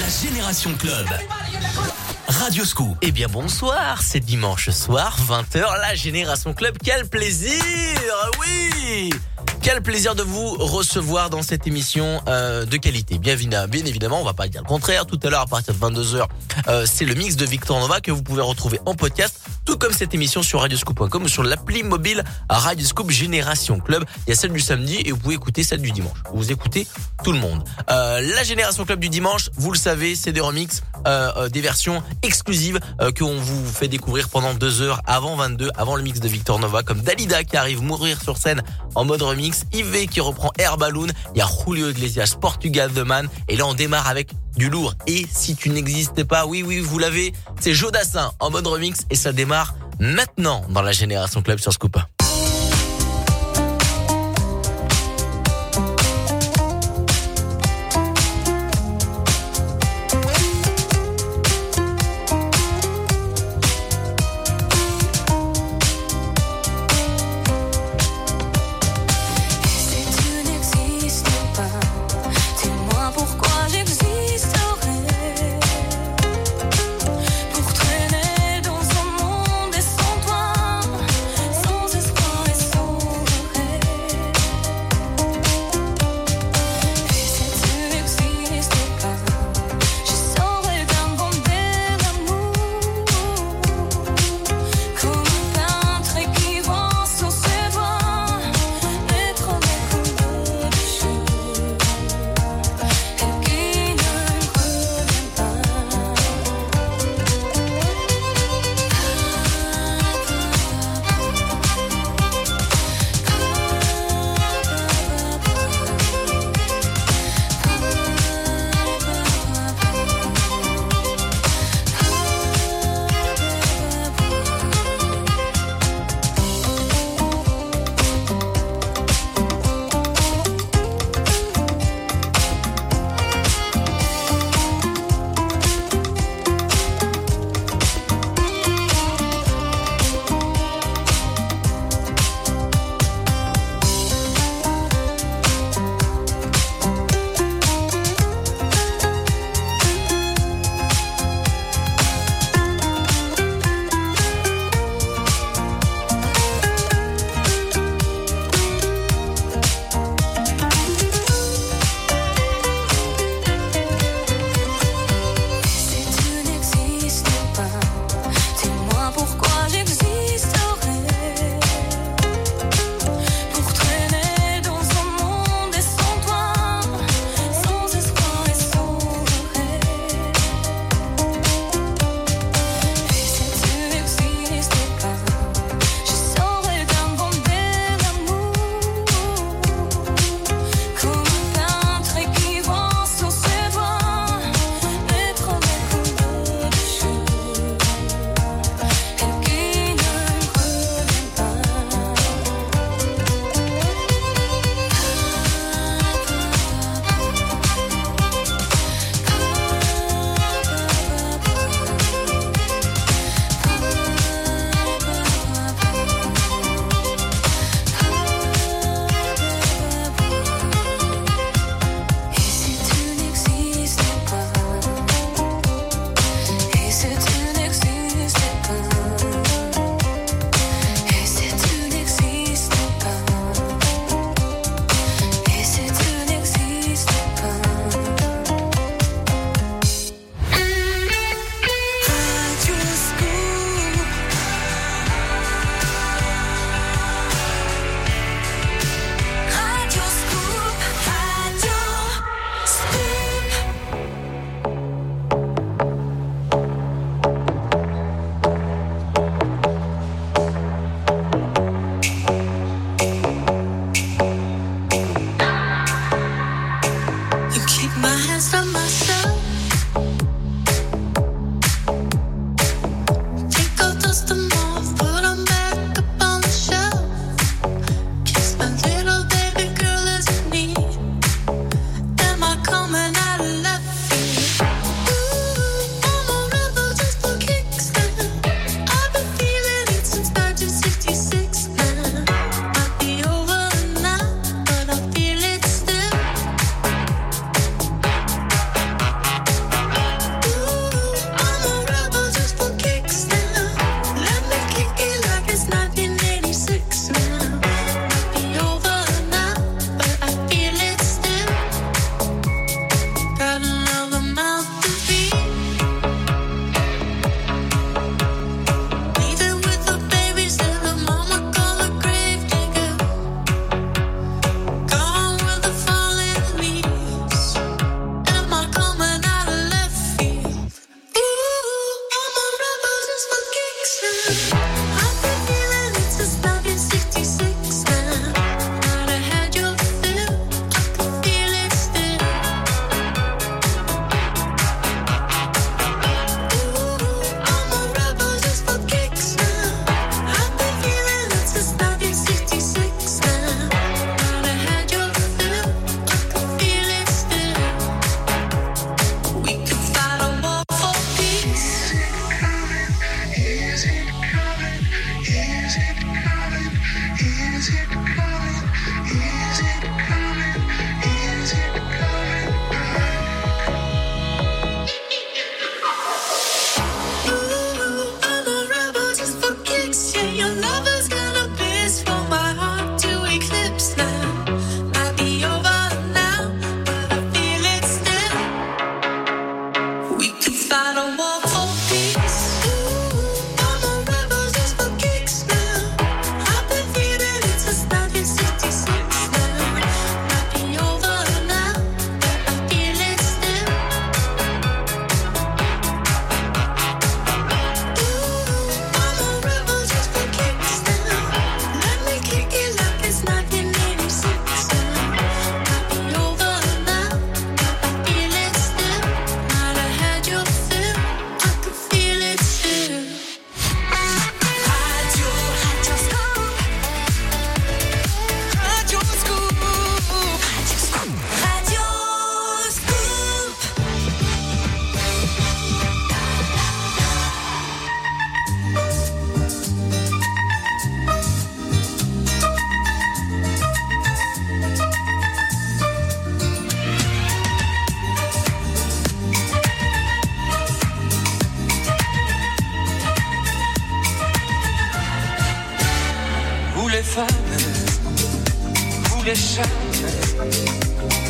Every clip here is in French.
La Génération Club. Radio Scoop. Eh bien bonsoir, c'est dimanche soir, 20h, la Génération Club. Quel plaisir Oui quel plaisir de vous recevoir dans cette émission euh, de qualité. Bien, bien évidemment, on va pas dire le contraire. Tout à l'heure, à partir de 22h, euh, c'est le mix de Victor Nova que vous pouvez retrouver en podcast, tout comme cette émission sur radioscoop.com ou sur l'appli mobile Radioscoop Génération Club. Il y a celle du samedi et vous pouvez écouter celle du dimanche. Vous écoutez tout le monde. Euh, la Génération Club du dimanche, vous le savez, c'est des remixes, des versions exclusives qu'on vous fait découvrir pendant deux heures avant 22, avant le mix de Victor Nova, comme Dalida qui arrive mourir sur scène en mode remix Yves qui reprend Air Balloon, il y a Julio Iglesias, Portugal The Man, et là on démarre avec du lourd. Et si tu n'existais pas, oui oui vous l'avez, c'est Jodassin en mode remix et ça démarre maintenant dans la Génération Club sur Scoop.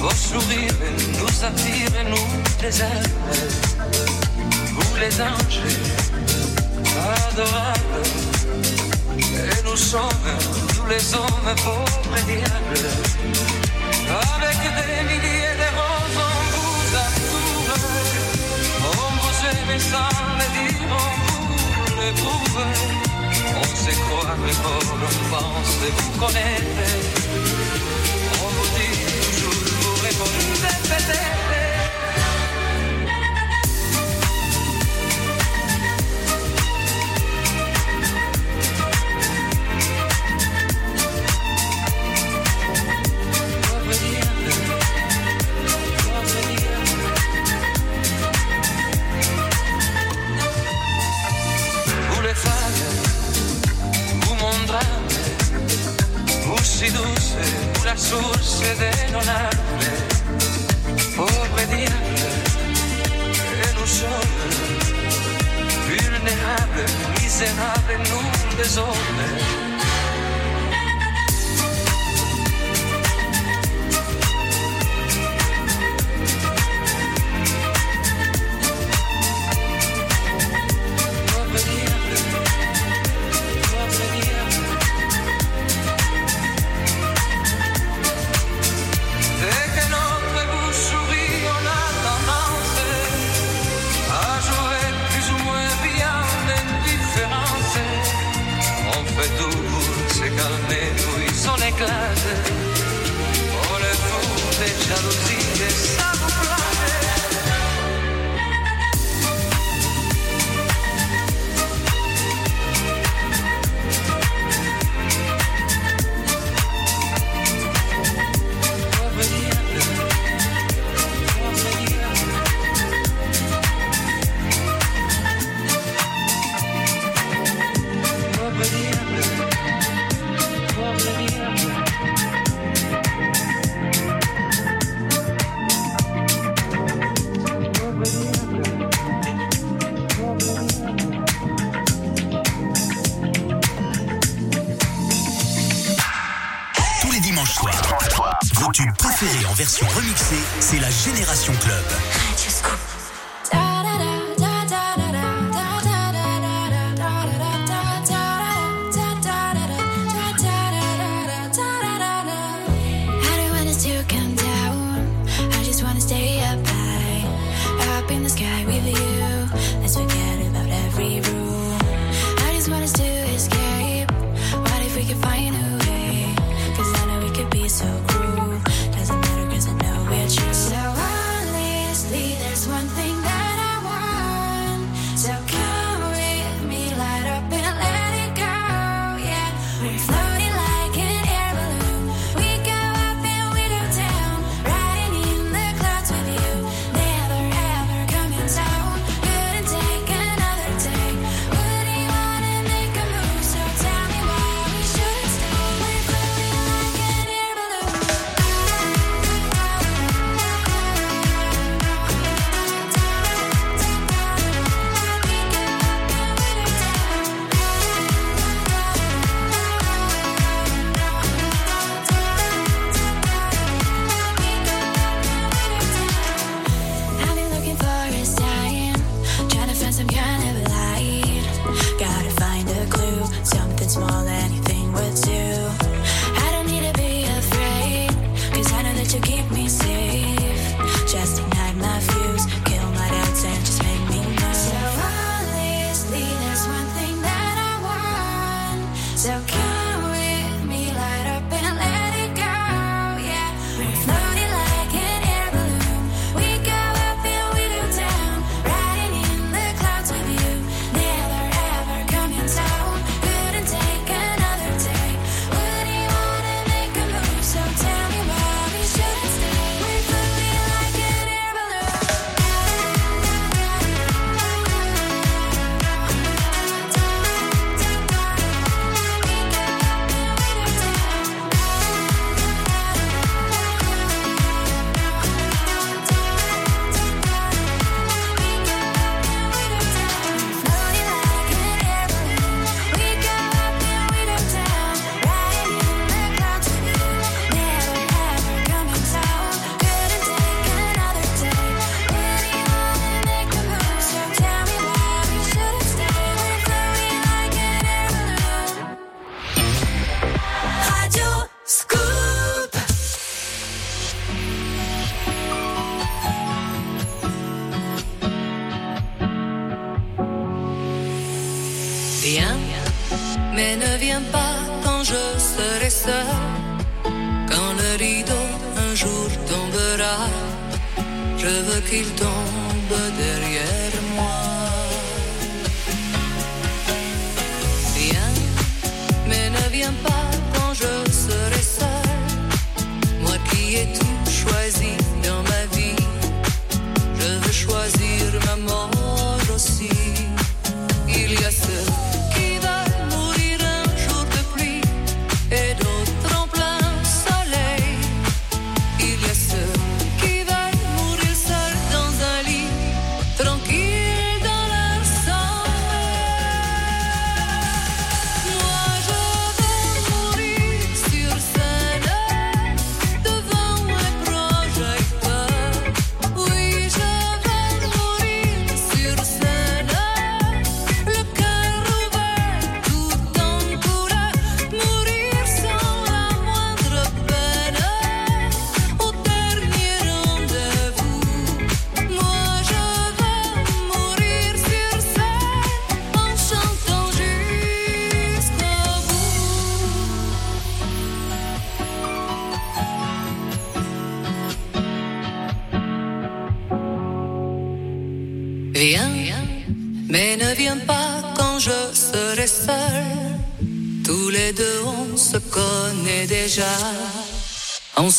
Vos sourires nous attirent et nous désarment. Vous les anges adorables. Et nous sommes tous les hommes pauvres diables. Avec des milliers de roses, on vous accourt. On vous aime sans le dire, on vous l'éprouve. On se croit mais on pense de vous connaître beauté, toujours vous répondait. vede non arde, povere diable, e non sole, vulnerable, miserabile in un.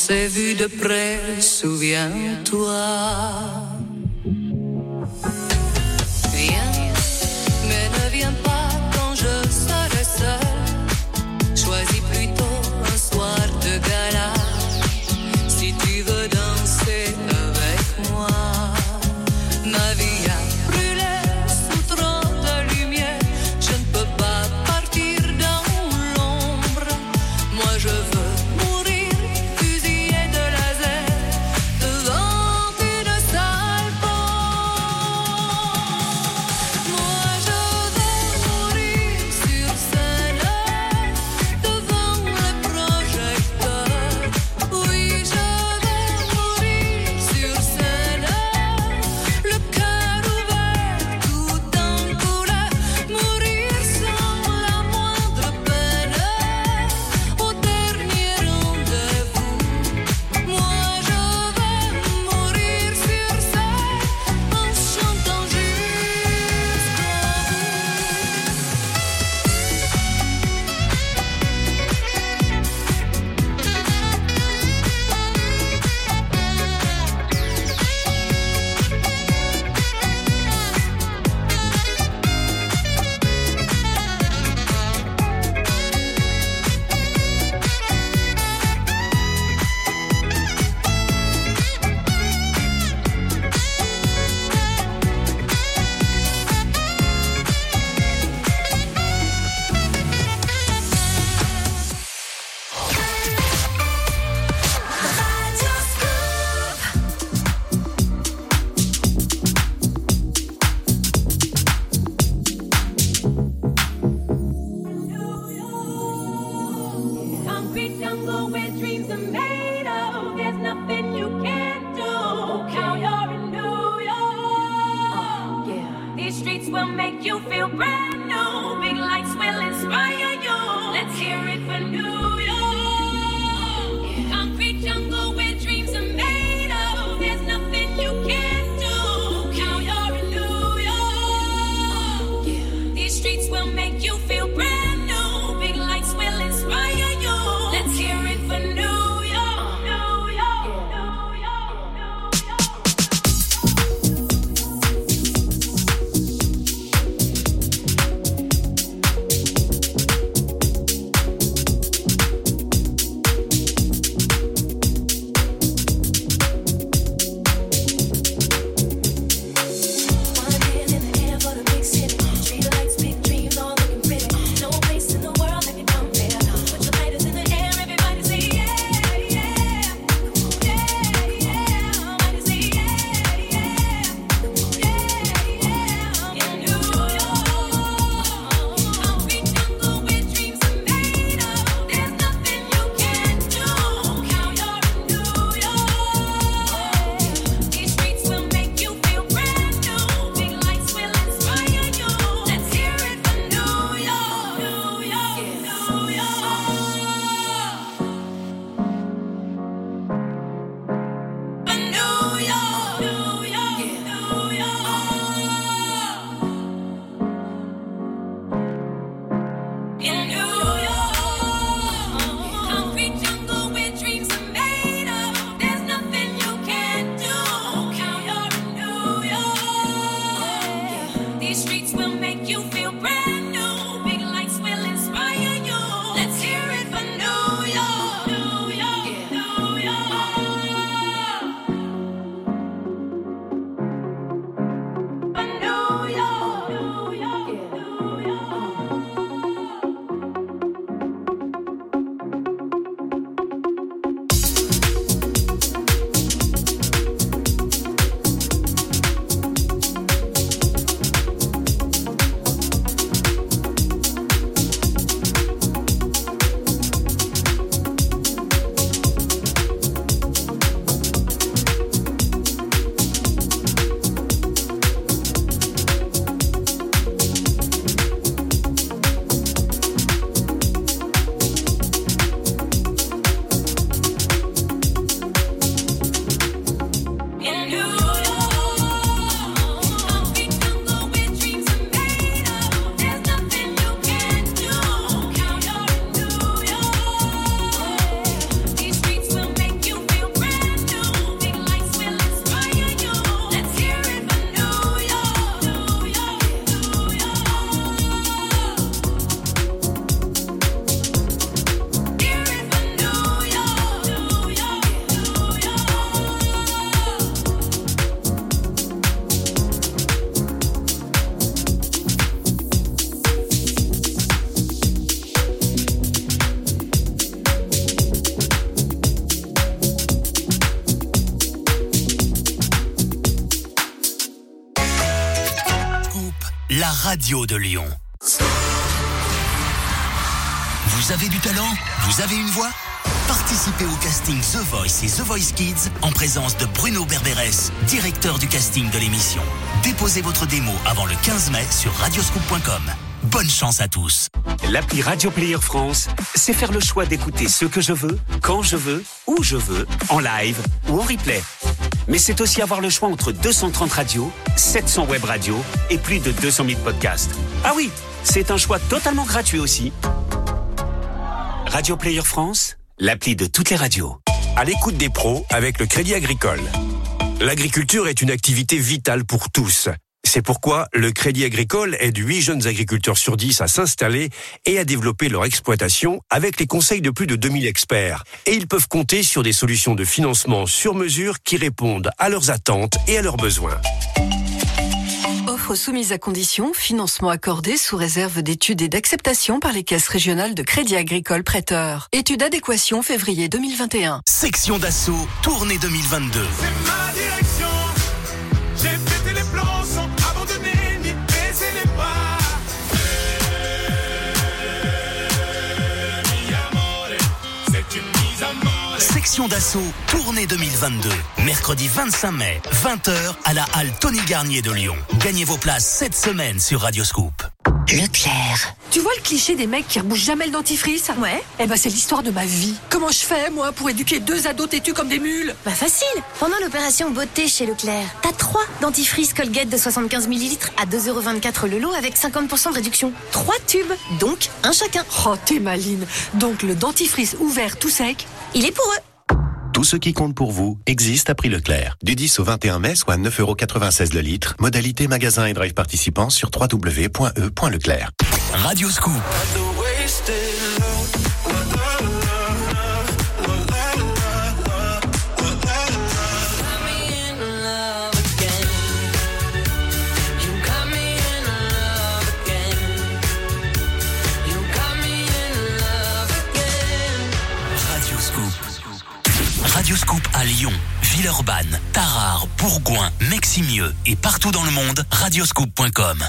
S'est vu de près, souviens-toi. La radio de Lyon. Vous avez du talent Vous avez une voix? Participez au casting The Voice et The Voice Kids en présence de Bruno Berberes, directeur du casting de l'émission. Déposez votre démo avant le 15 mai sur radioscoop.com. Bonne chance à tous. L'appli Radio Player France, c'est faire le choix d'écouter ce que je veux, quand je veux, où je veux, en live ou en replay. Mais c'est aussi avoir le choix entre 230 radios, 700 web radios et plus de 200 000 podcasts. Ah oui, c'est un choix totalement gratuit aussi. Radio Player France, l'appli de toutes les radios. À l'écoute des pros avec le Crédit Agricole. L'agriculture est une activité vitale pour tous. C'est pourquoi le Crédit Agricole aide 8 jeunes agriculteurs sur 10 à s'installer et à développer leur exploitation avec les conseils de plus de 2000 experts. Et ils peuvent compter sur des solutions de financement sur mesure qui répondent à leurs attentes et à leurs besoins. Offre soumise à condition, financement accordé sous réserve d'études et d'acceptation par les caisses régionales de crédit agricole prêteur. Étude adéquation février 2021. Section d'assaut, tournée 2022. Section d'assaut, tournée 2022. Mercredi 25 mai, 20h à la halle Tony Garnier de Lyon. Gagnez vos places cette semaine sur Radioscoop. Leclerc. Tu vois le cliché des mecs qui rebouchent jamais le dentifrice? Ouais. Eh ben c'est l'histoire de ma vie. Comment je fais moi pour éduquer deux ados têtus comme des mules? Bah facile Pendant l'opération beauté chez Leclerc, t'as trois dentifrices Colgate de 75 ml à 2,24€ le lot avec 50% de réduction. Trois tubes, donc un chacun. Oh t'es maline. Donc le dentifrice ouvert tout sec, Il est pour eux Tout ce qui compte pour vous existe à prix Leclerc. Du 10 au 21 mai, soit 9,96€ le litre. Modalité magasin et drive participants sur www.e.leclerc. Radioscoop. Radioscoop. Villeurbanne, Tarare, Bourgoin, Meximieux et partout dans le monde, radioscoop.com.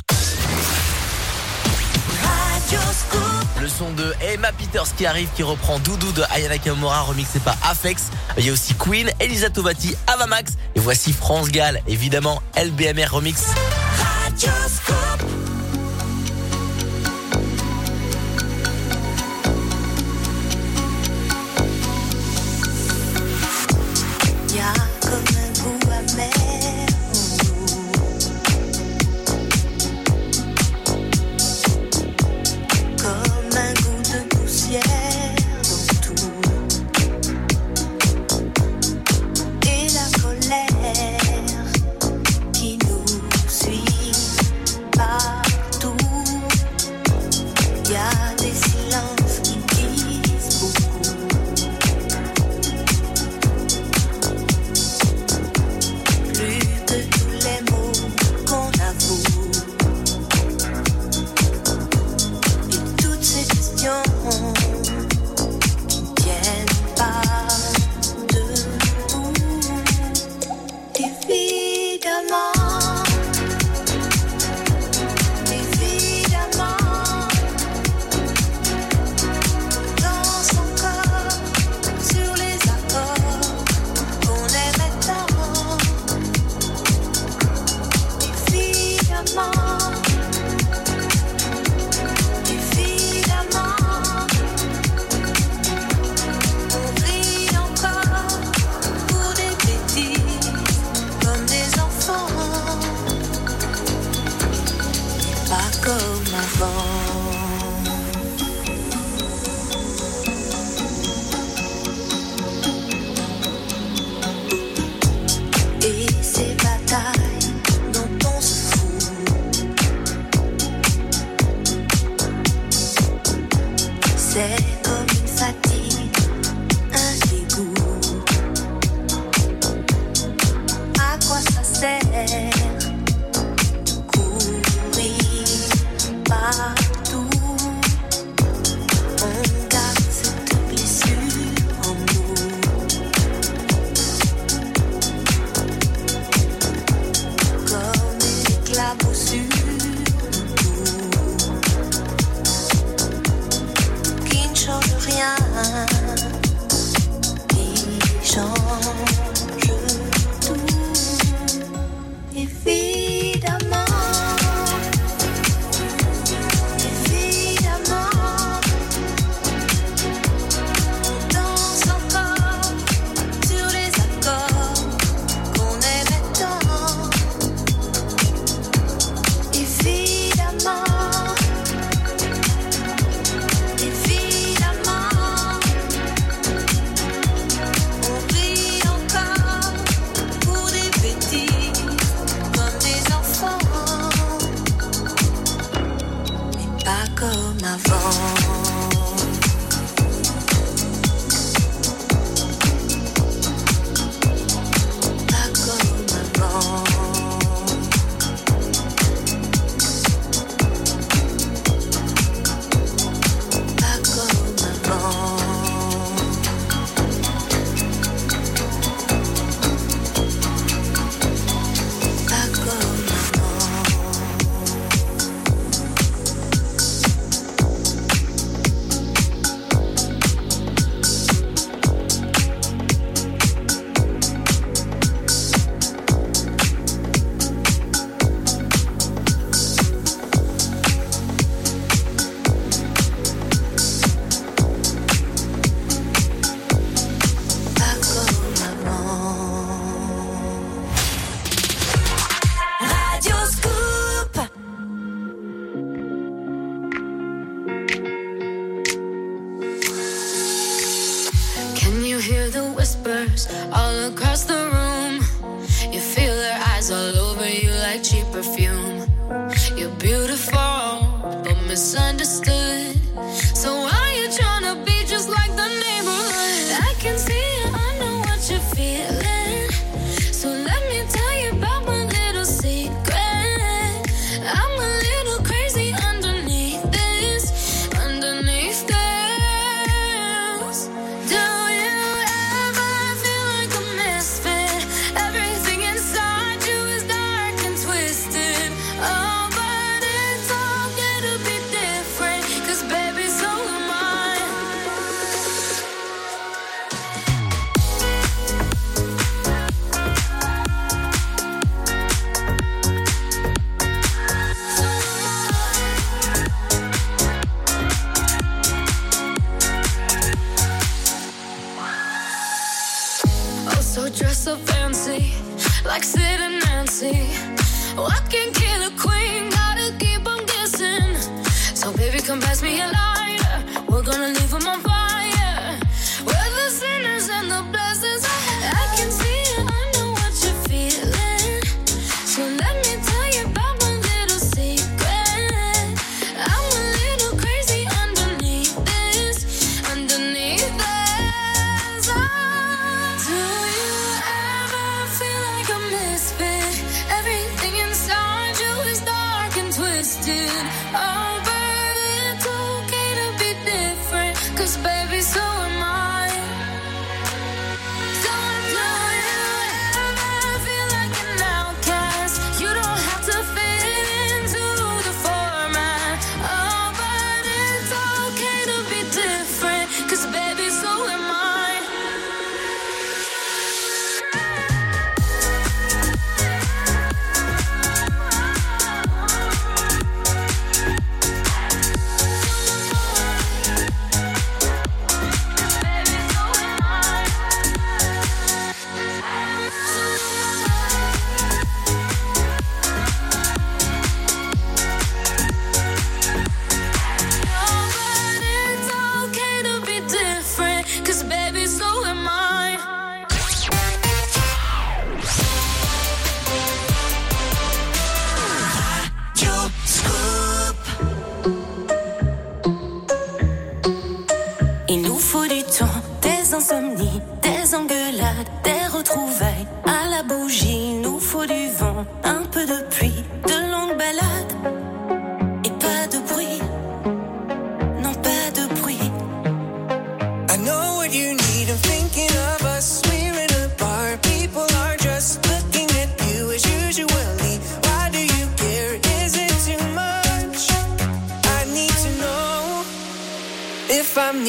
Le son de Emma Peters qui arrive, qui reprend Doudou de Ayana Kamora, remixé par Afex. Il y a aussi Queen, Elisa Tovati, Avamax. Et voici France Gall, évidemment, LBMR remix. Y'a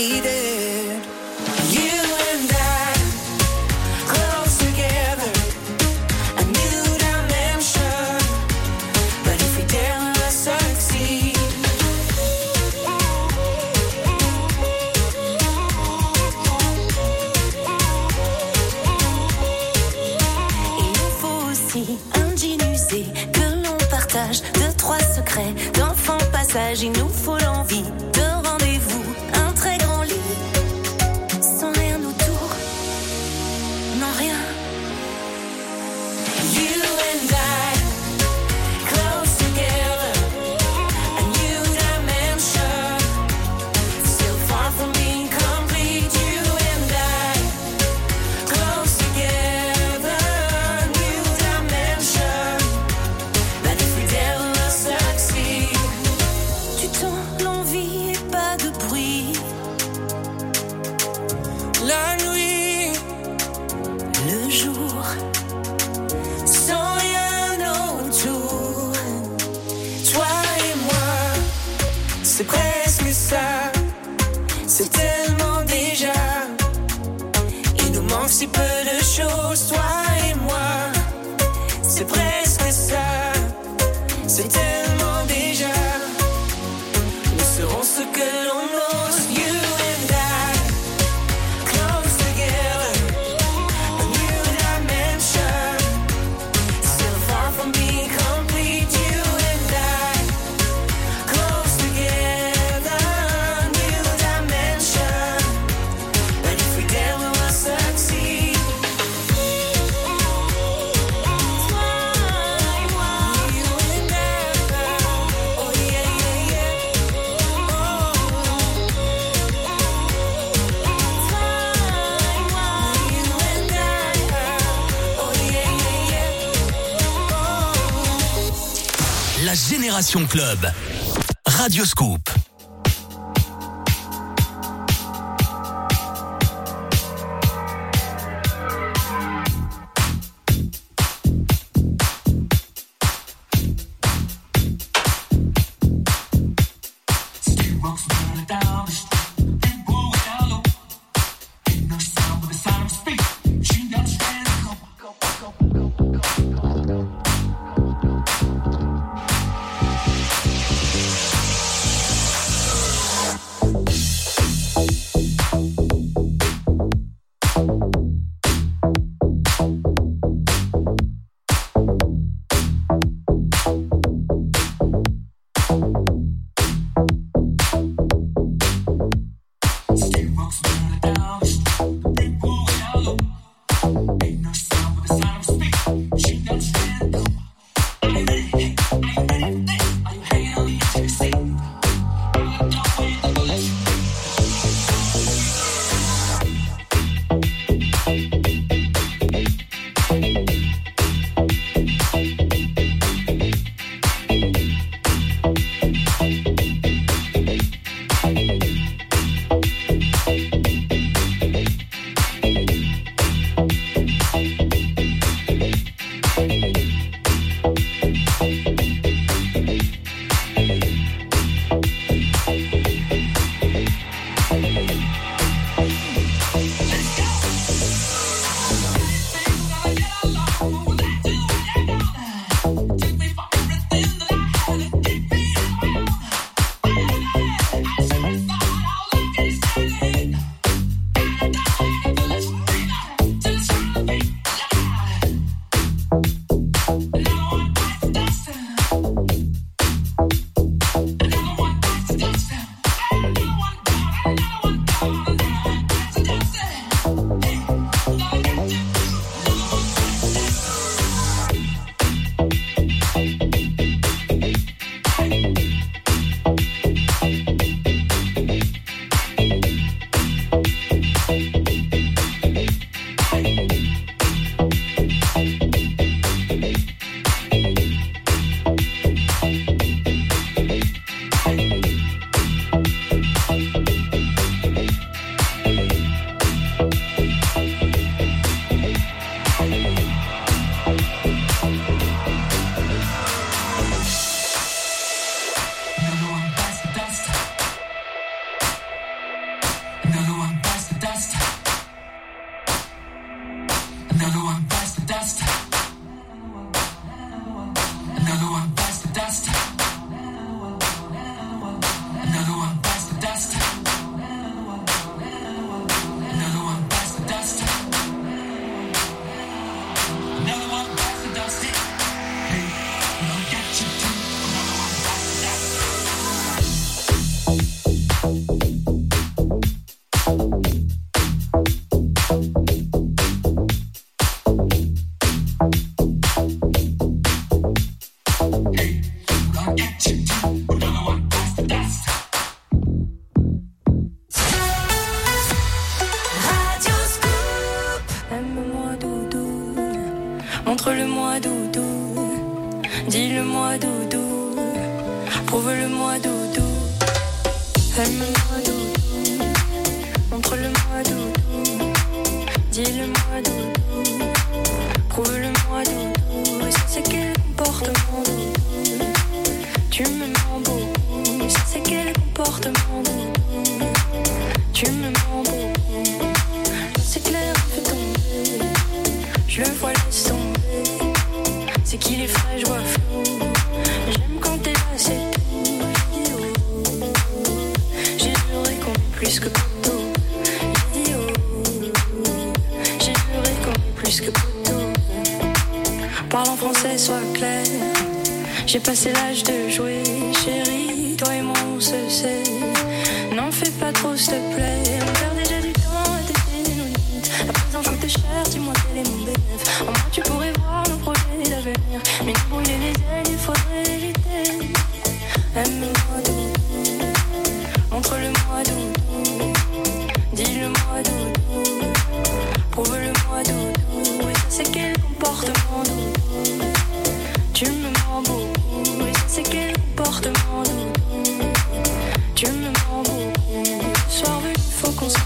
needed. Club. Radio Scoop. Tu me mens beaucoup. Ce soir, il faut qu'on se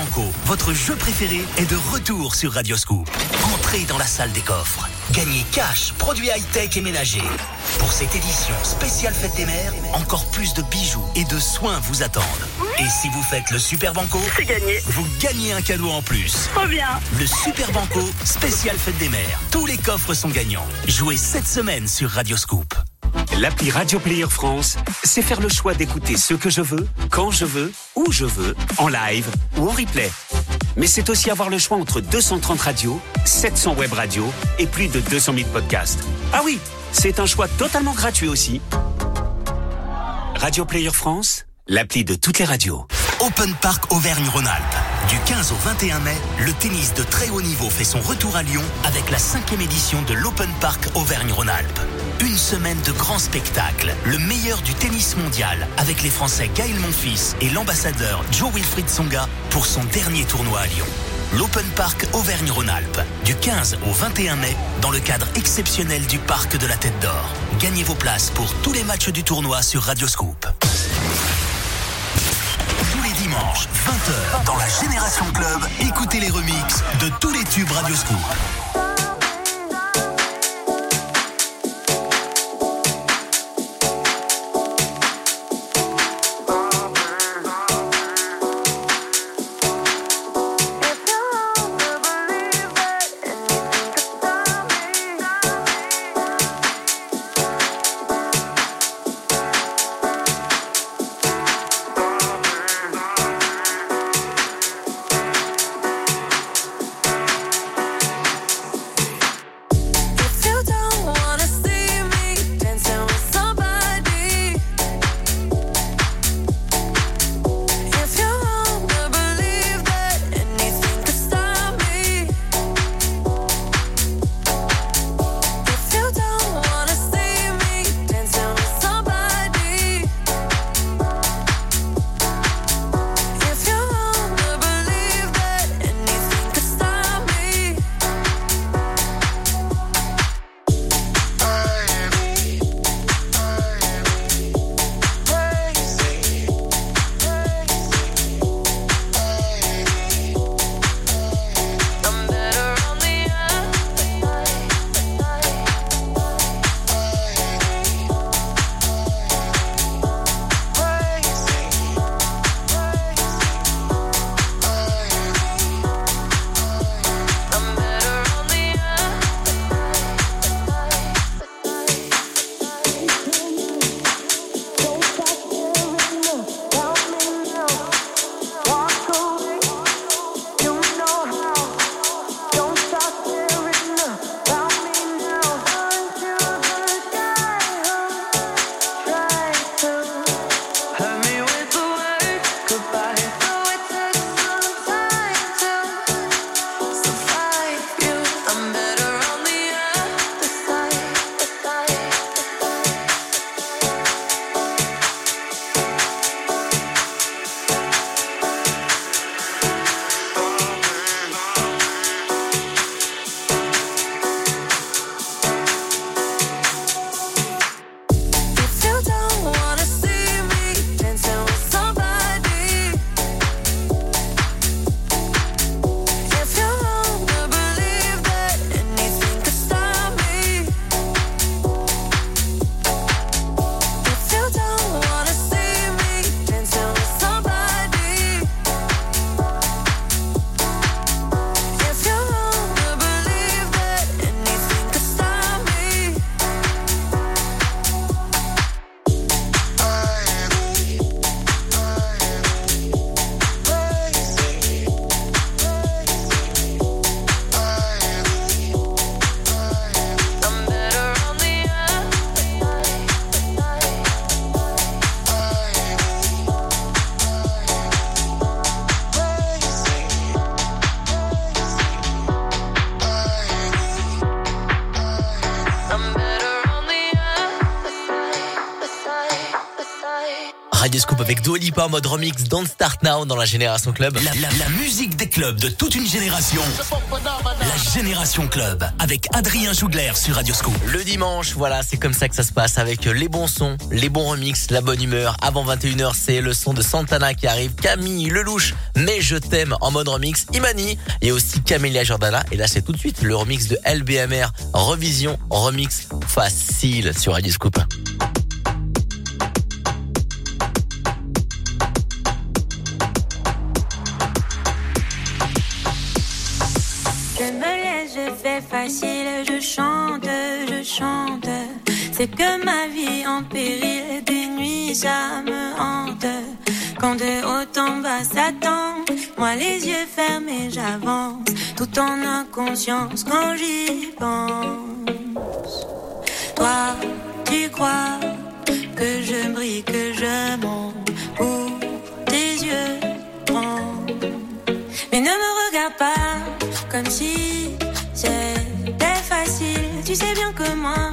Banco, votre jeu préféré, est de retour sur Radioscoop. Entrez dans la salle des coffres. Gagnez cash, produits high-tech et ménagers. Pour cette édition spéciale fête des mères, encore plus de bijoux et de soins vous attendent. Et si vous faites le Super Banco, c'est gagné. Vous gagnez un cadeau en plus. Trop bien. Le Super Banco, spécial fête des mères. Tous les coffres sont gagnants. Jouez cette semaine sur Radioscoop. L'appli Radio Player France, c'est faire le choix d'écouter ce que je veux, quand je veux, où je veux, en live ou en replay. Mais c'est aussi avoir le choix entre 230 radios, 700 web radios et plus de 200 000 podcasts. Ah oui, c'est un choix totalement gratuit aussi. Radio Player France, l'appli de toutes les radios. Open Park Auvergne-Rhône-Alpes. Du 15 au 21 mai, le tennis de très haut niveau fait son retour à Lyon avec la cinquième édition de l'Open Park Auvergne-Rhône-Alpes. Une semaine de grands spectacles, le meilleur du tennis mondial avec les Français Gaël Monfils et l'ambassadeur Joe Wilfried Songa pour son dernier tournoi à Lyon. L'Open Park Auvergne-Rhône-Alpes, du 15 au 21 mai, dans le cadre exceptionnel du Parc de la Tête d'Or. Gagnez vos places pour tous les matchs du tournoi sur Radioscoop. Tous les dimanches, 20h, dans la Génération Club, écoutez les remixes de tous les tubes Radioscoop. Avec Dua Lipa en mode remix Don't Start Now dans la Génération Club. La, la- la musique des clubs de toute une génération. La Génération Club avec Adrien Jougler sur Radioscoop. Le dimanche, voilà, c'est comme ça que ça se passe avec les bons sons, les bons remixes, la bonne humeur. Avant 21h, c'est le son de Santana qui arrive, Camille Lelouch, mais je t'aime en mode remix, Imani et aussi Camélia Jordana. Et là, c'est tout de suite le remix de LBMR, Revision, remix facile sur Radio C'est que ma vie en péril, des nuits ça me hante. Quand de haut en bas s'attend, moi les yeux fermés j'avance, tout en inconscience quand j'y pense. Toi, tu crois que je brille, que je monte pour tes yeux grands. Mais ne me regarde pas comme si c'était facile. Tu sais bien que moi,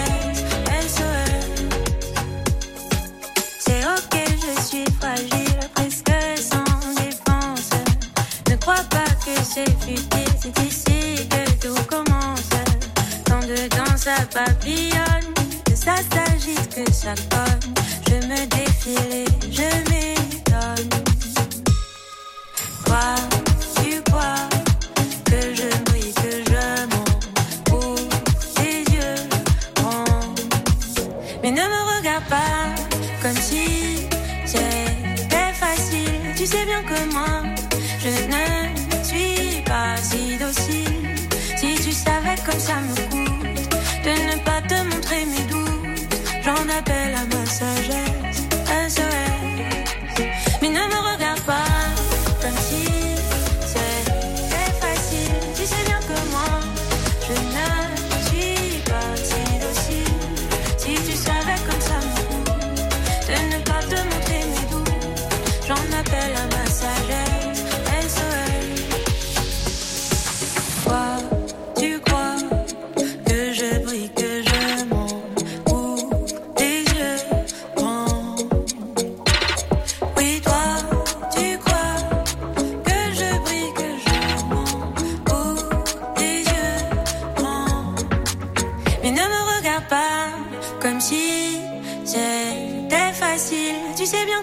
Que c'est futile, c'est ici que tout commence. Quand dedans ça papillonne, que ça s'agite, que ça cogne, je me défile et je m'étonne. Quoi, tu crois que je brille, que je monte pour tes yeux grands. Mais ne me regarde pas comme si c'était facile. Tu sais bien que moi, je ne savais comme ça me coûte de ne pas te montrer mes doutes, j'en appelle à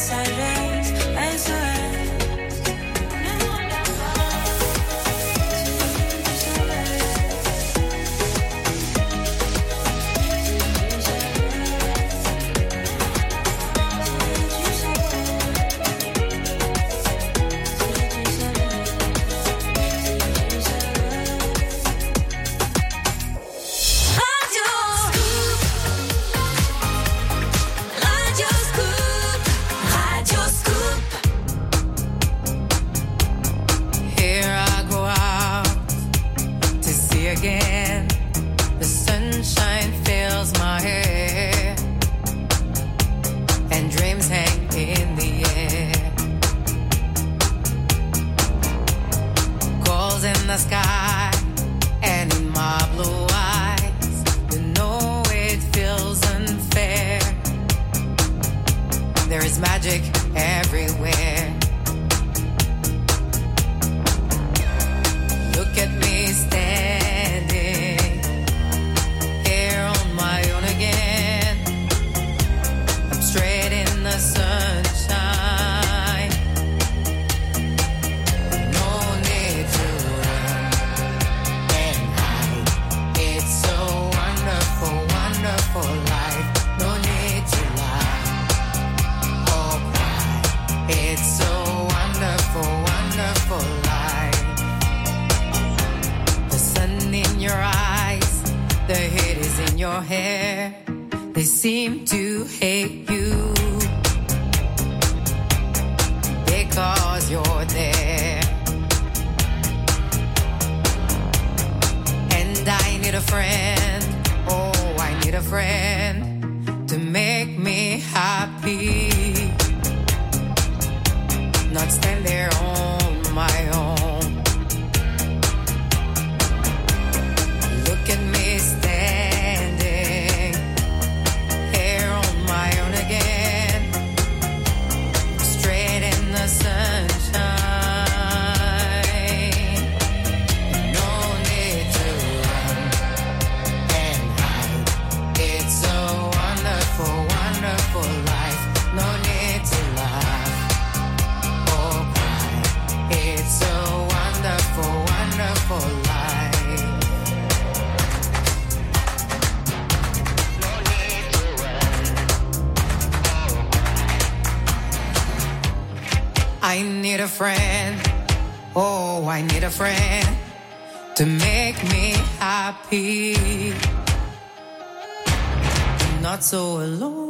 sagesse. SOS. Radio a friend. Oh, I need a friend to make me happy. Not stand there on need a friend. Oh, I need a friend to make me happy. I'm not so alone.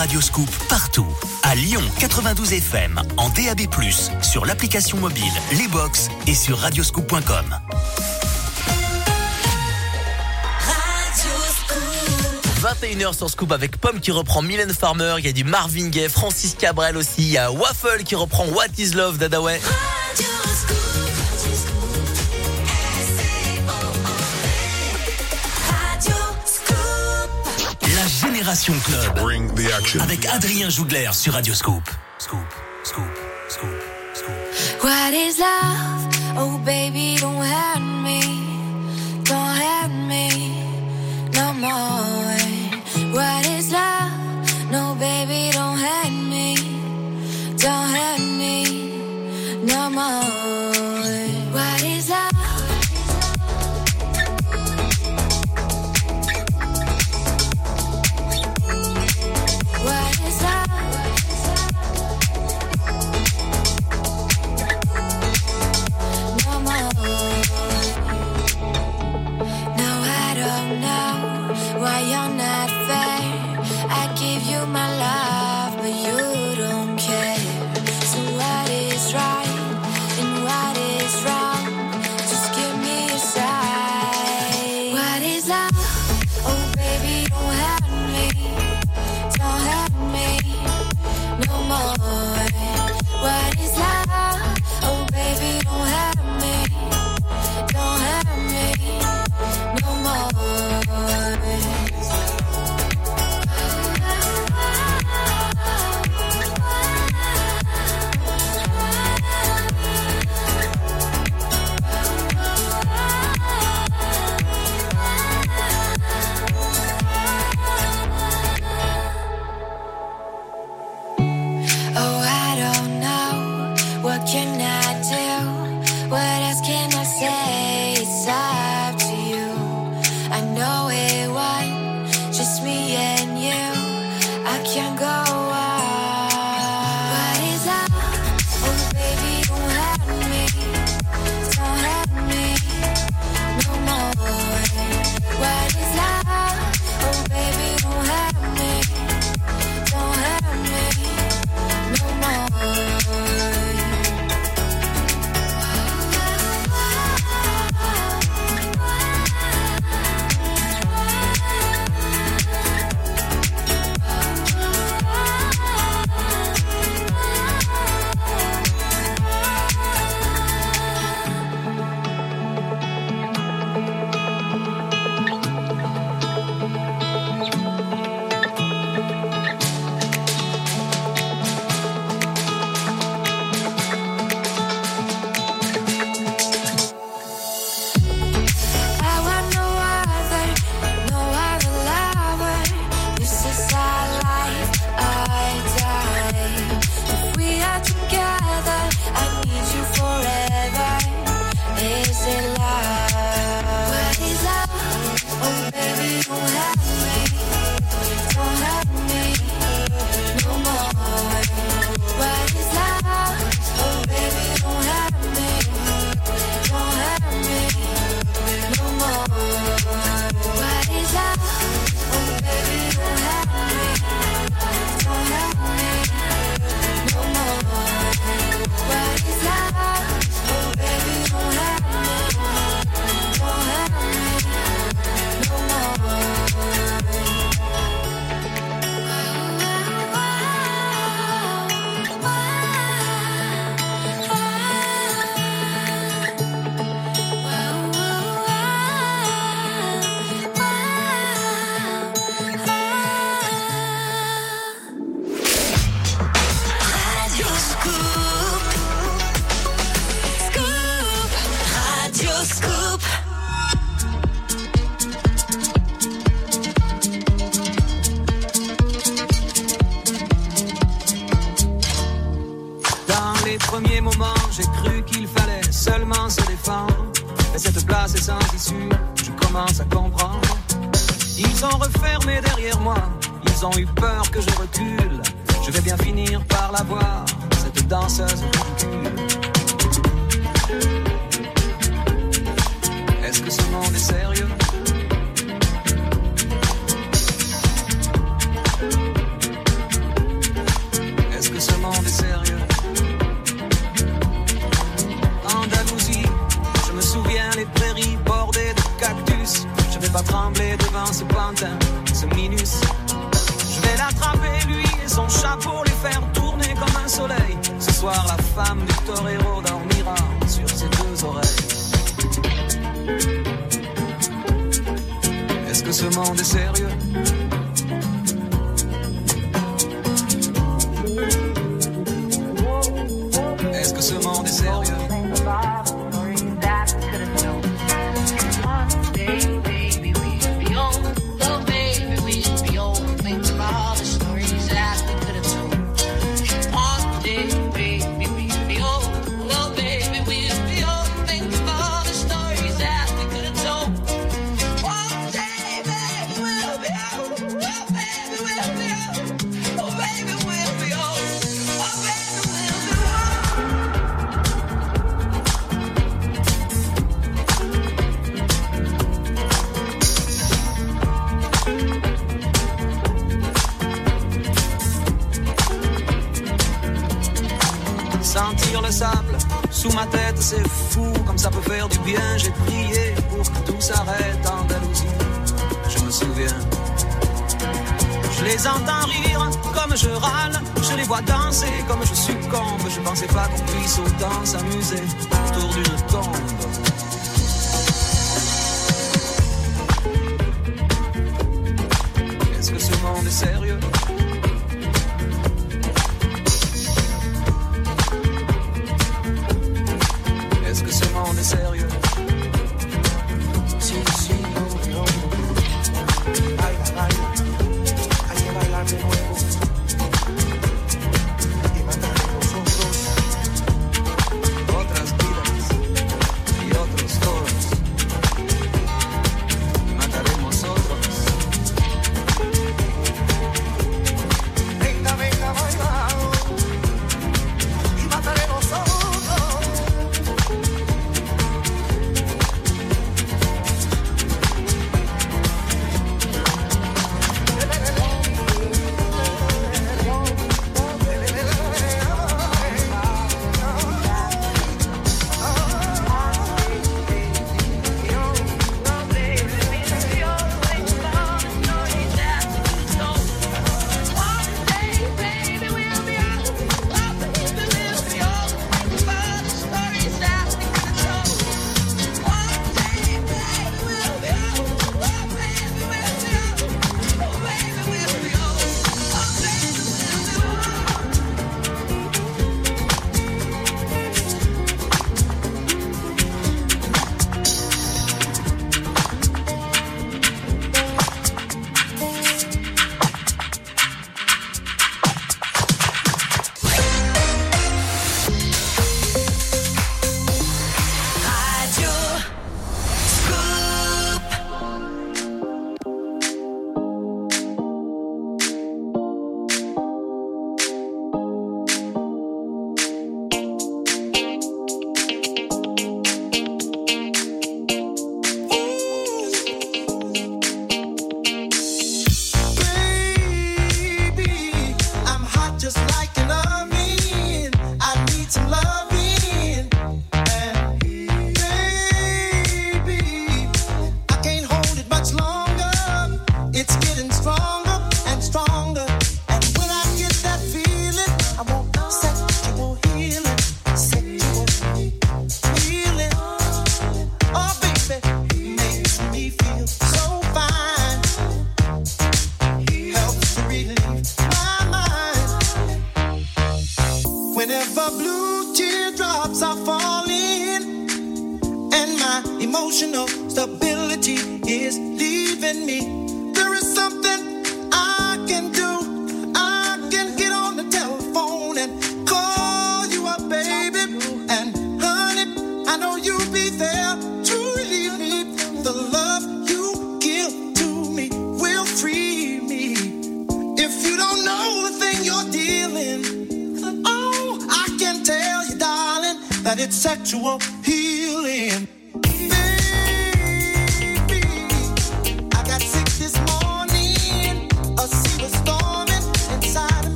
Radioscoop partout. À Lyon 92 FM, en DAB+, sur l'application mobile, Lebox et sur radioscoop.com. Radio 21h sur Scoop avec Pomme qui reprend Mylène Farmer, il y a du Marvin Gaye, Francis Cabrel aussi, il y a Waffle qui reprend What is Love d'Adaway. Génération Club. Avec Adrien Jougler sur Radio Scoop. Scoop, Oh baby, don't hurt me.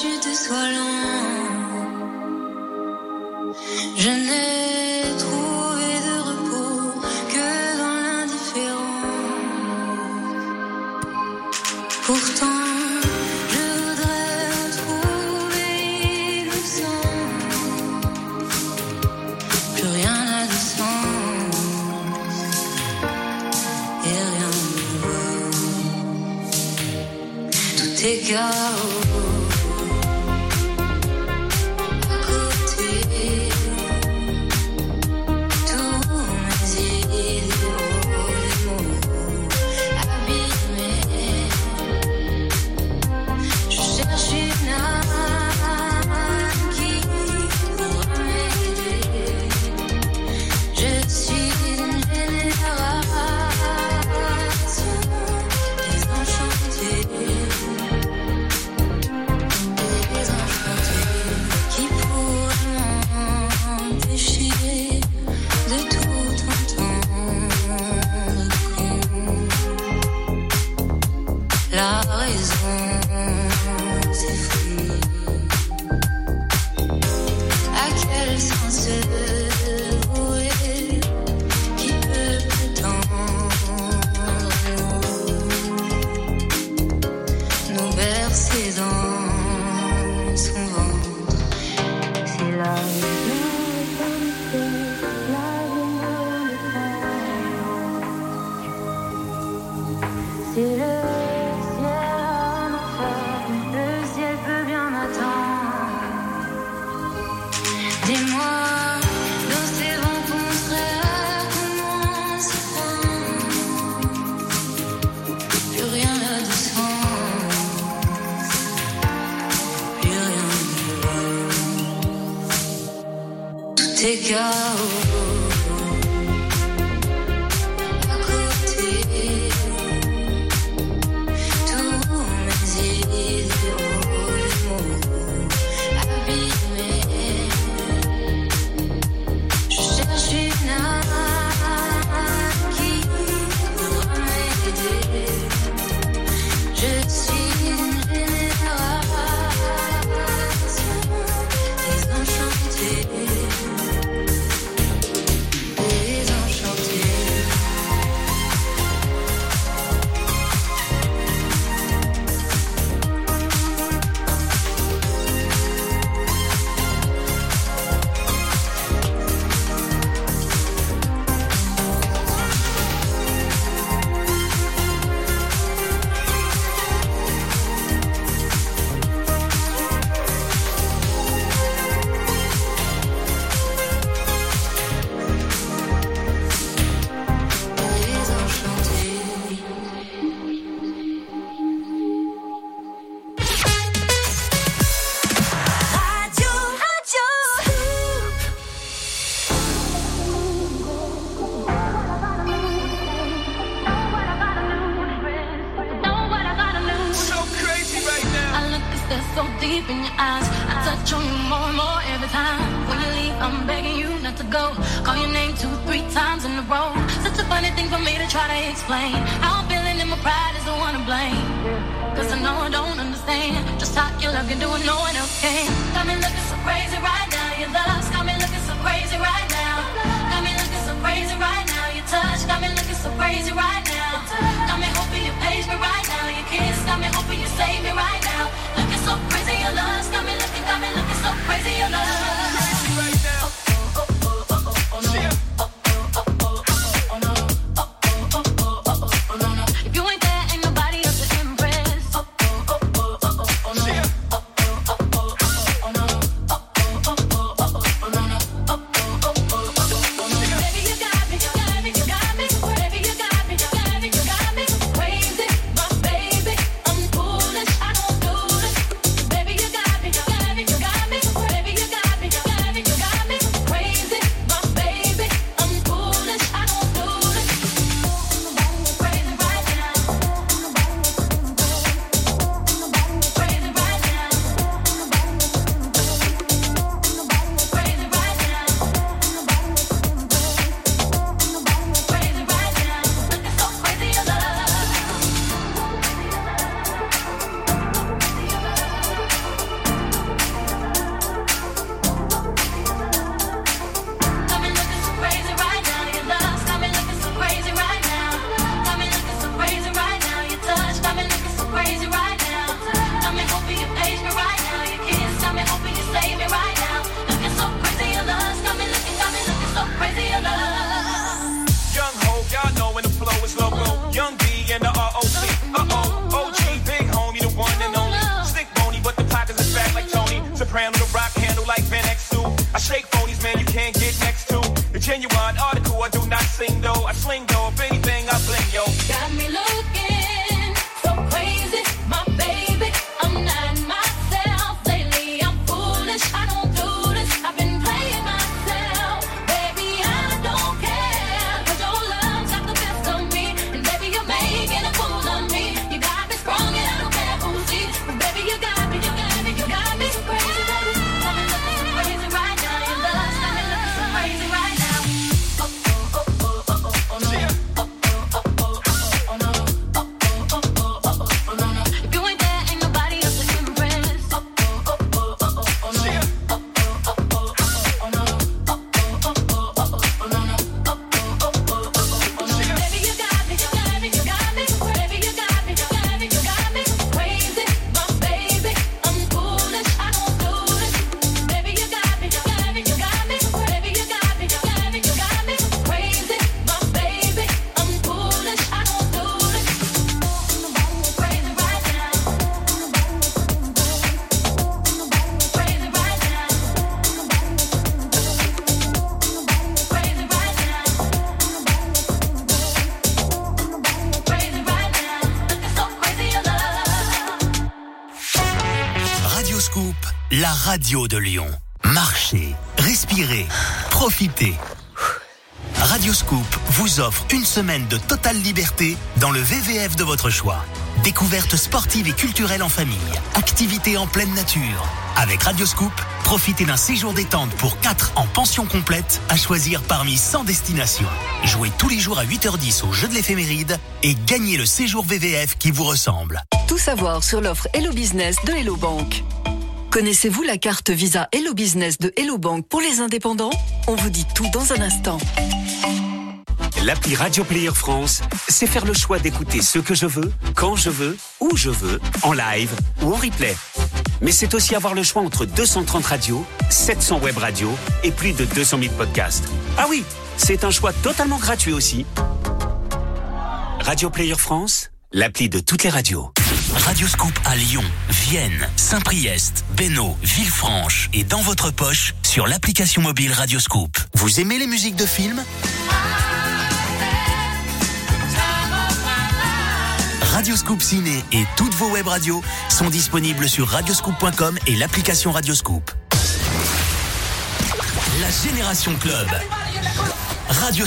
chute soit longue. Je n'ai trouvé de repos que dans l'indifférence. Pourtant. Just how you love no one else can. Got me looking so crazy right now. Your love's got me looking so crazy right now. Got me looking so crazy right now. Your touch got me looking so crazy right now. Got me hoping you me right now. Your kiss got me hoping you save me right now. Looking so crazy, your love's got me looking, got me looking so crazy, your love. Radio de Lyon. Marchez, respirez, profitez. Radio Scoop vous offre une semaine de totale liberté dans le VVF de votre choix. Découvertes sportives et culturelles en famille, activités en pleine nature. Avec Radio Scoop, profitez d'un séjour détente pour 4 en pension complète à choisir parmi 100 destinations. Jouez tous les jours à 8h10 au jeu de l'éphéméride et gagnez le séjour VVF qui vous ressemble. Tout savoir sur l'offre Hello Business de Hello Bank. Connaissez-vous la carte Visa Hello Business de Hello Bank pour les indépendants? On vous dit tout dans un instant. L'appli Radio Player France, c'est faire le choix d'écouter ce que je veux, quand je veux, où je veux, en live ou en replay. Mais c'est aussi avoir le choix entre 230 radios, 700 web radios et plus de 200 000 podcasts. Ah oui, c'est un choix totalement gratuit aussi. Radio Player France, l'appli de toutes les radios. Radio Scoop à Lyon, Vienne, Saint-Priest, Bénaud, Villefranche et dans votre poche sur l'application mobile Radio Scoop. Vous aimez les musiques de films Radio Scoop Ciné et toutes vos web radios sont disponibles sur radioscoop.com et l'application Radio Scoop. La Génération Club. Radio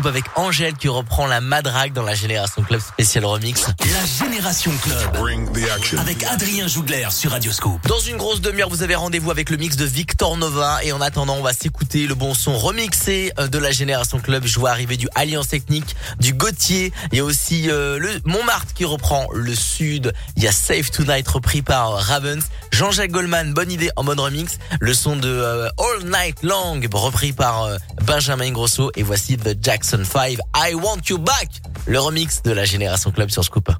Scoop avec Angèle qui reprend la madrague dans la Génération Club spécial remix. La Génération Club. Avec Adrien Jougler sur Radioscope. Dans une grosse demi-heure, vous avez rendez-vous avec le mix de Victor Nova. Et en attendant, on va s'écouter le bon son remixé euh, de la Génération Club. Je vois arriver du Alliance Technique, du Gauthier. Il y a aussi euh, le Montmartre qui reprend le Sud. Il y a Safe Tonight repris par Ravens. Jean-Jacques Goldman, bonne idée en mode remix. Le son de euh, All Night Long repris par euh, Benjamin Grosso. Et voici The Jackson 5, I Want You Back. Le remix de la Génération Club sur Scoop.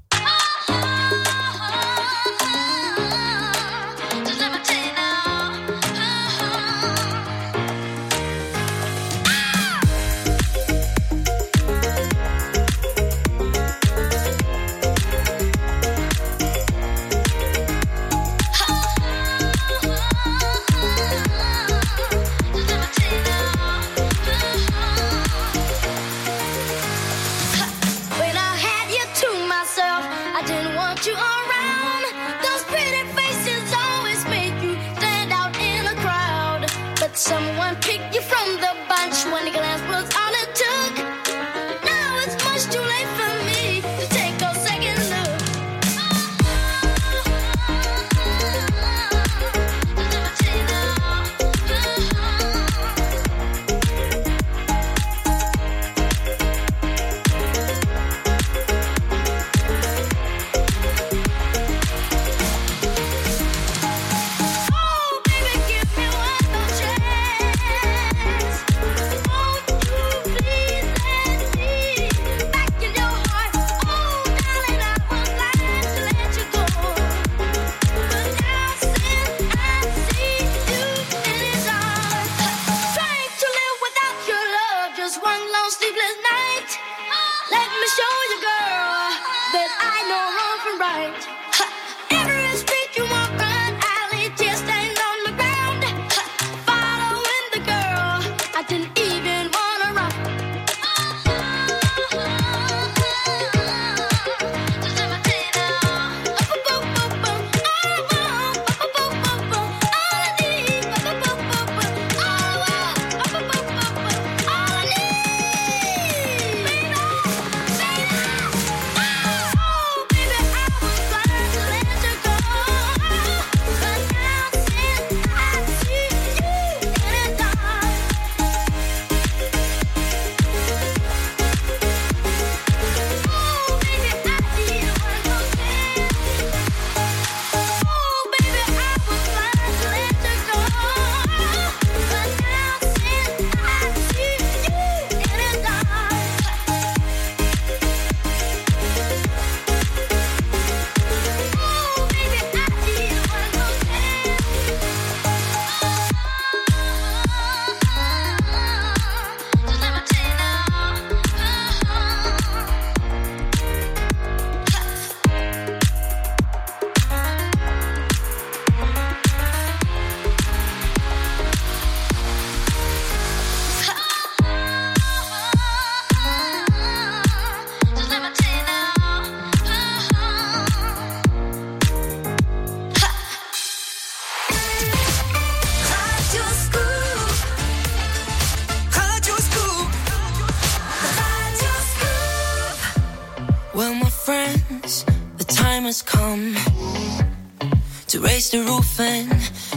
laughing,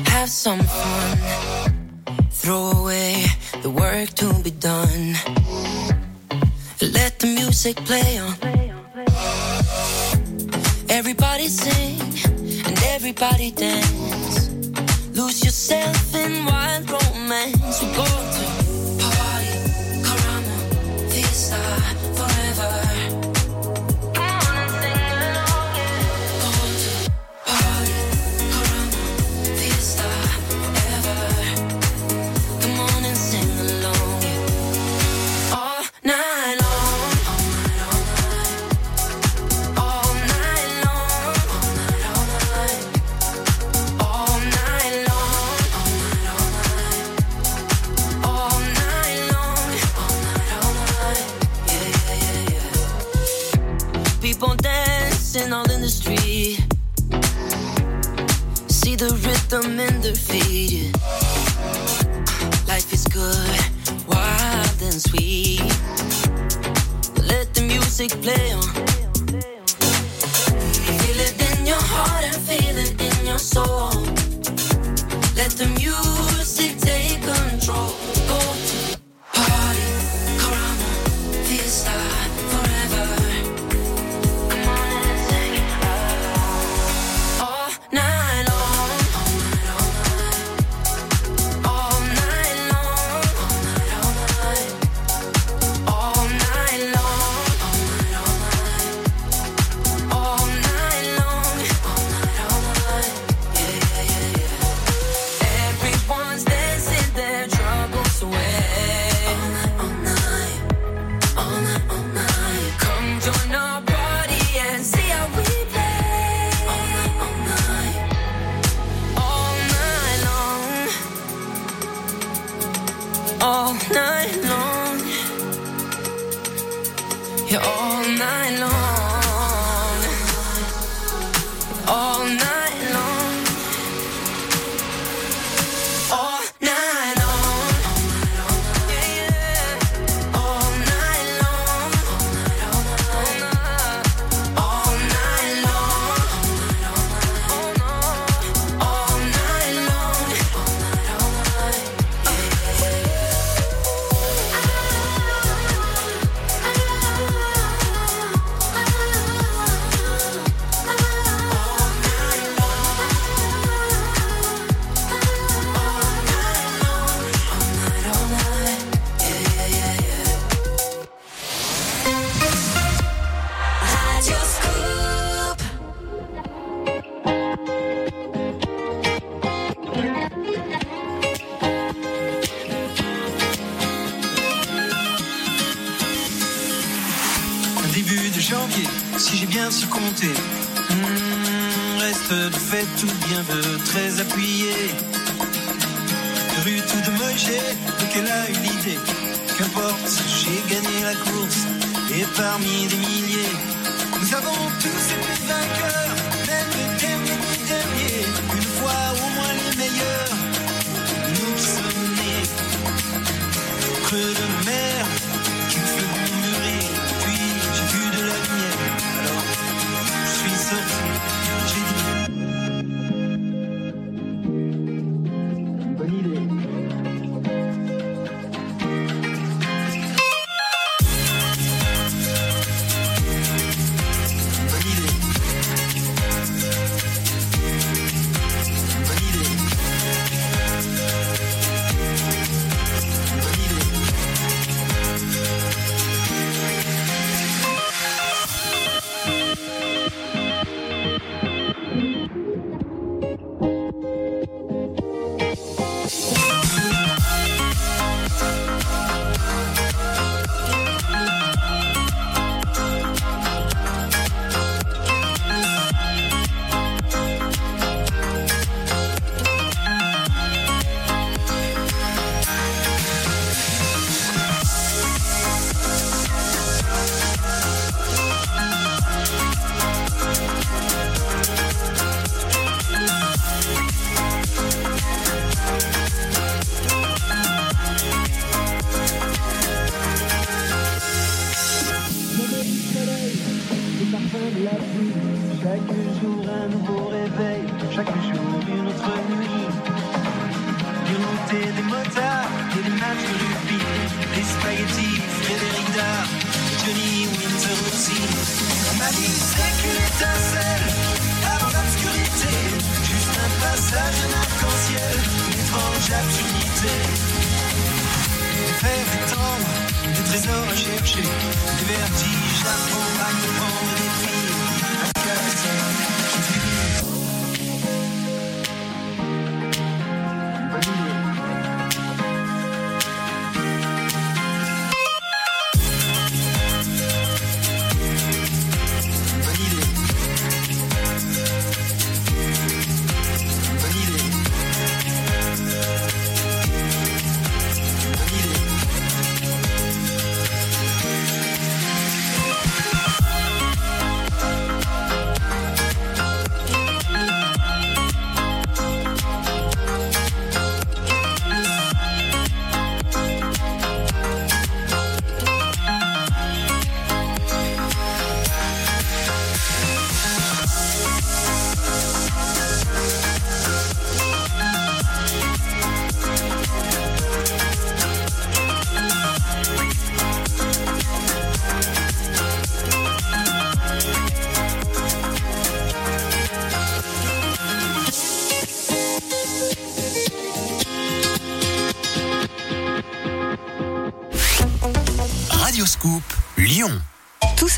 have some fun.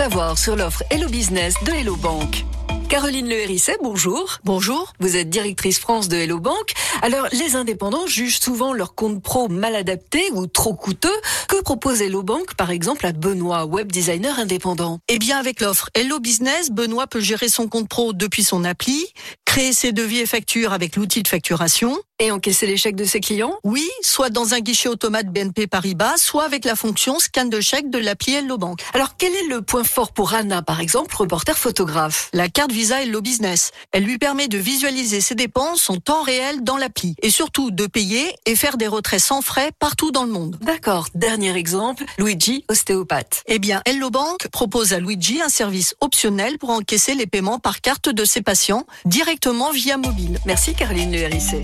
Savoir sur l'offre Hello Business de Hello Bank. Caroline Le Hérisset, bonjour. Bonjour. Vous êtes directrice France de Hello Bank. Alors, les indépendants jugent souvent leur compte pro mal adapté ou trop coûteux. Que propose Hello Bank, par exemple, à Benoît, web designer indépendant? Eh bien, avec l'offre Hello Business, Benoît peut gérer son compte pro depuis son appli, créer ses devis et factures avec l'outil de facturation. Et encaisser les chèques de ses clients? Oui, soit dans un guichet automate BNP Paribas, soit avec la fonction scan de chèque de l'appli Hello Bank. Alors, quel est le point fort pour Anna, par exemple, reporter photographe? La carte Visa Hello Business. Elle lui permet de visualiser ses dépenses en temps réel dans l'appli et surtout de payer et faire des retraits sans frais partout dans le monde. D'accord. Dernier exemple, Luigi, ostéopathe. Eh bien, Hello Bank propose à Luigi un service optionnel pour encaisser les paiements par carte de ses patients directement via mobile. Merci Caroline Le Hérissé.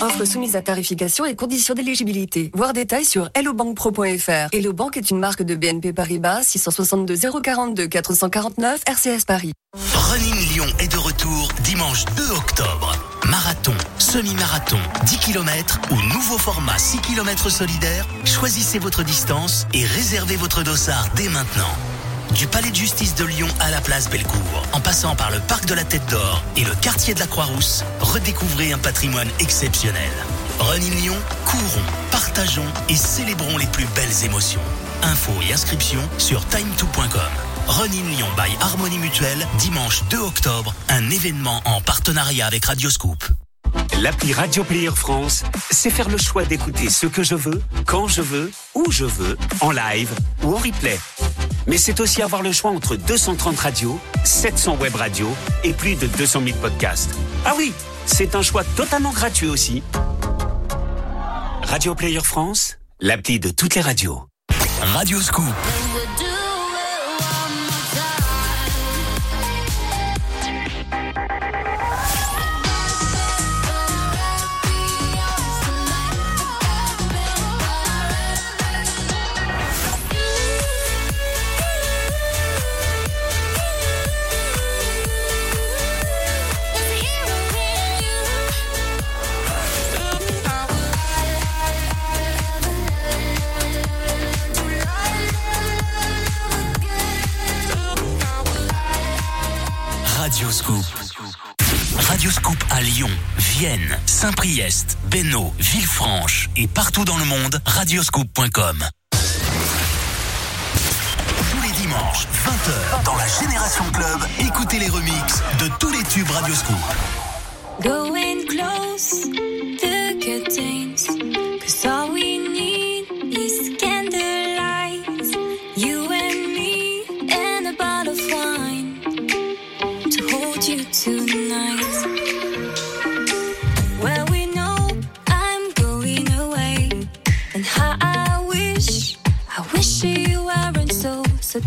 Offre soumise à tarification et conditions d'éligibilité. Voir détails sur hellobankpro.fr. Hello Bank est une marque de BNP Paribas 662 042 449 RCS Paris. Running Lyon est de retour dimanche 2 octobre. Marathon, semi-marathon, 10 km ou nouveau format 6 km solidaire, choisissez votre distance et réservez votre dossard dès maintenant. Du Palais de Justice de Lyon à la place Bellecour, en passant par le Parc de la Tête d'Or et le quartier de la Croix-Rousse, redécouvrez un patrimoine exceptionnel. Running Lyon, courons, partageons et célébrons les plus belles émotions. Infos et inscriptions sur time2.com. Running Lyon by Harmonie Mutuelle, dimanche 2 octobre, un événement en partenariat avec Radioscoop. L'appli Radio Player France, c'est faire le choix d'écouter ce que je veux, quand je veux, où je veux, en live ou en replay. Mais c'est aussi avoir le choix entre 230 radios, 700 web radios et plus de 200 000 podcasts. Ah oui, c'est un choix totalement gratuit aussi. Radio Player France, l'appli de toutes les radios. Radioscoop. Radioscoop. Saint-Priest, Bénaud, Villefranche et partout dans le monde, radioscoop.com. Tous les dimanches, 20h, dans la Génération Club, écoutez les remixes de tous les tubes Radioscoop. Going close the curtains, cause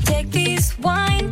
take these wine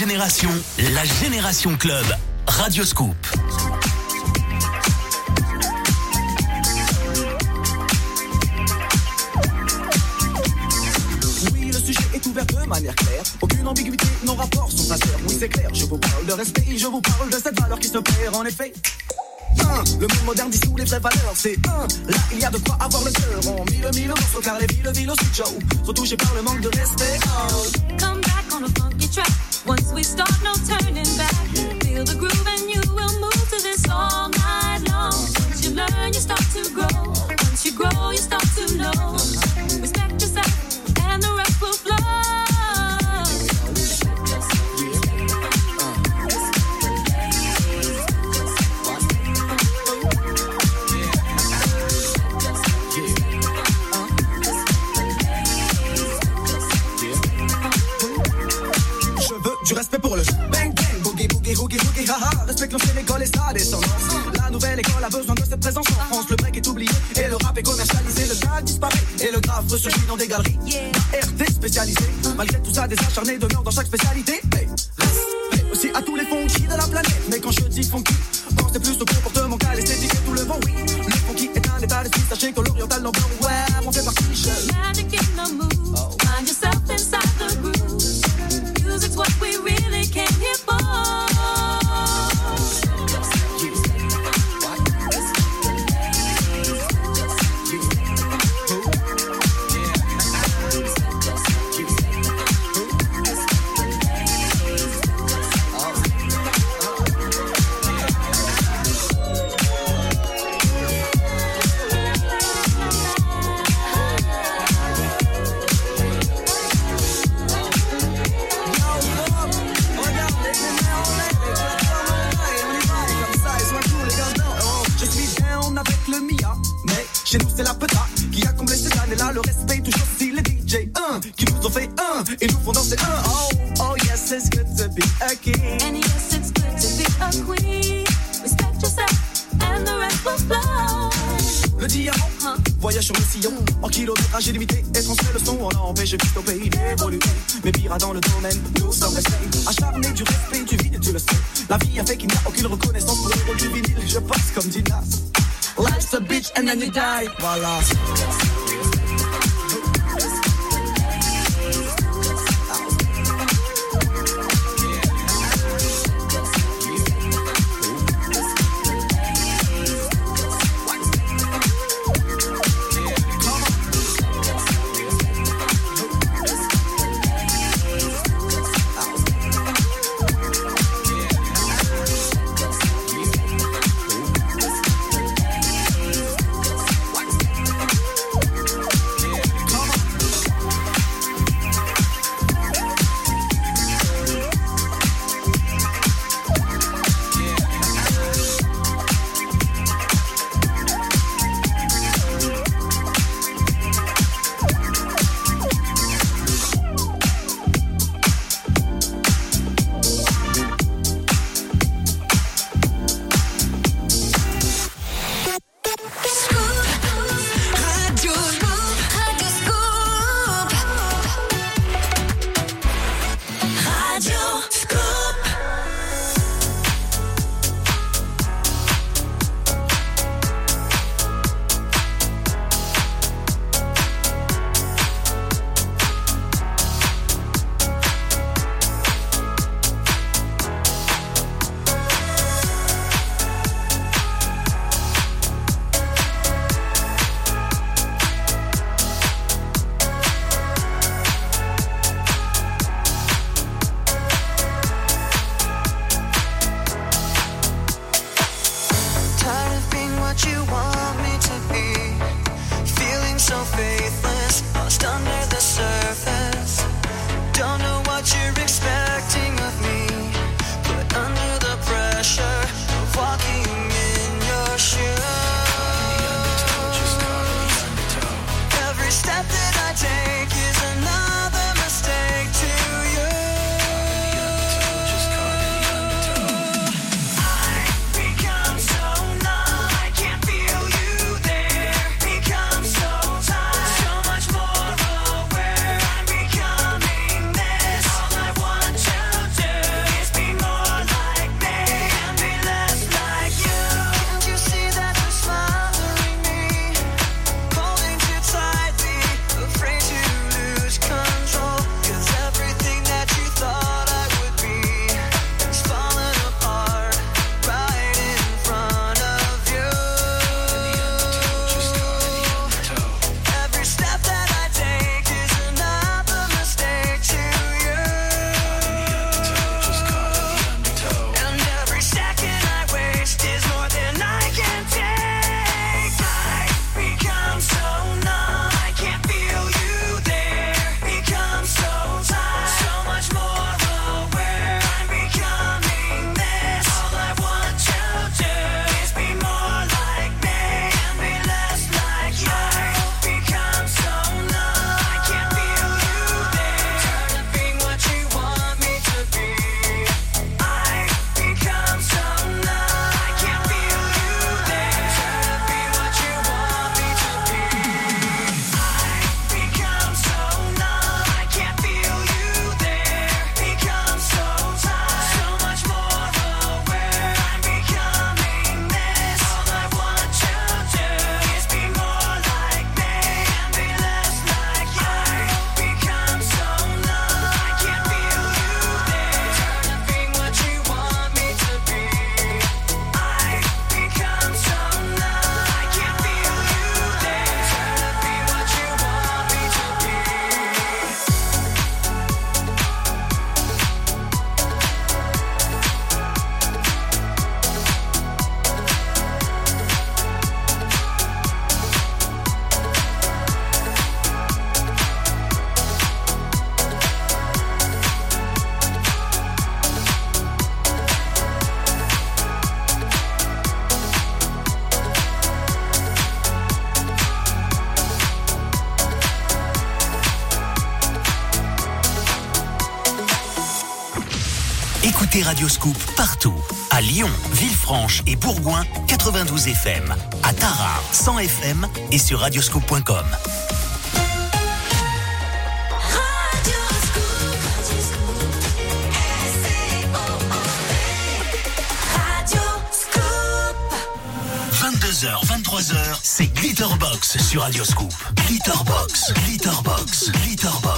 la Génération Club, Radio Scoop. Oui, le sujet est ouvert de manière claire, aucune ambiguïté, nos rapports sont sincères. Oui, c'est clair, je vous parle de respect, je vous parle de cette valeur qui se perd en effet. Le monde moderne dissout les vraies valeurs, c'est un Là, il y a de quoi avoir le cœur. On mille, mille morceaux car les villes, villes au studio sont touchées par le manque de respect. you want. Radioscoop partout. À Lyon, Villefranche et Bourgoin, 92 FM. À Tarare, 100 FM et sur radioscoop.com. Radioscoop. 22h, 23h, c'est Glitterbox sur Radioscoop. Glitterbox, Glitterbox, Glitterbox.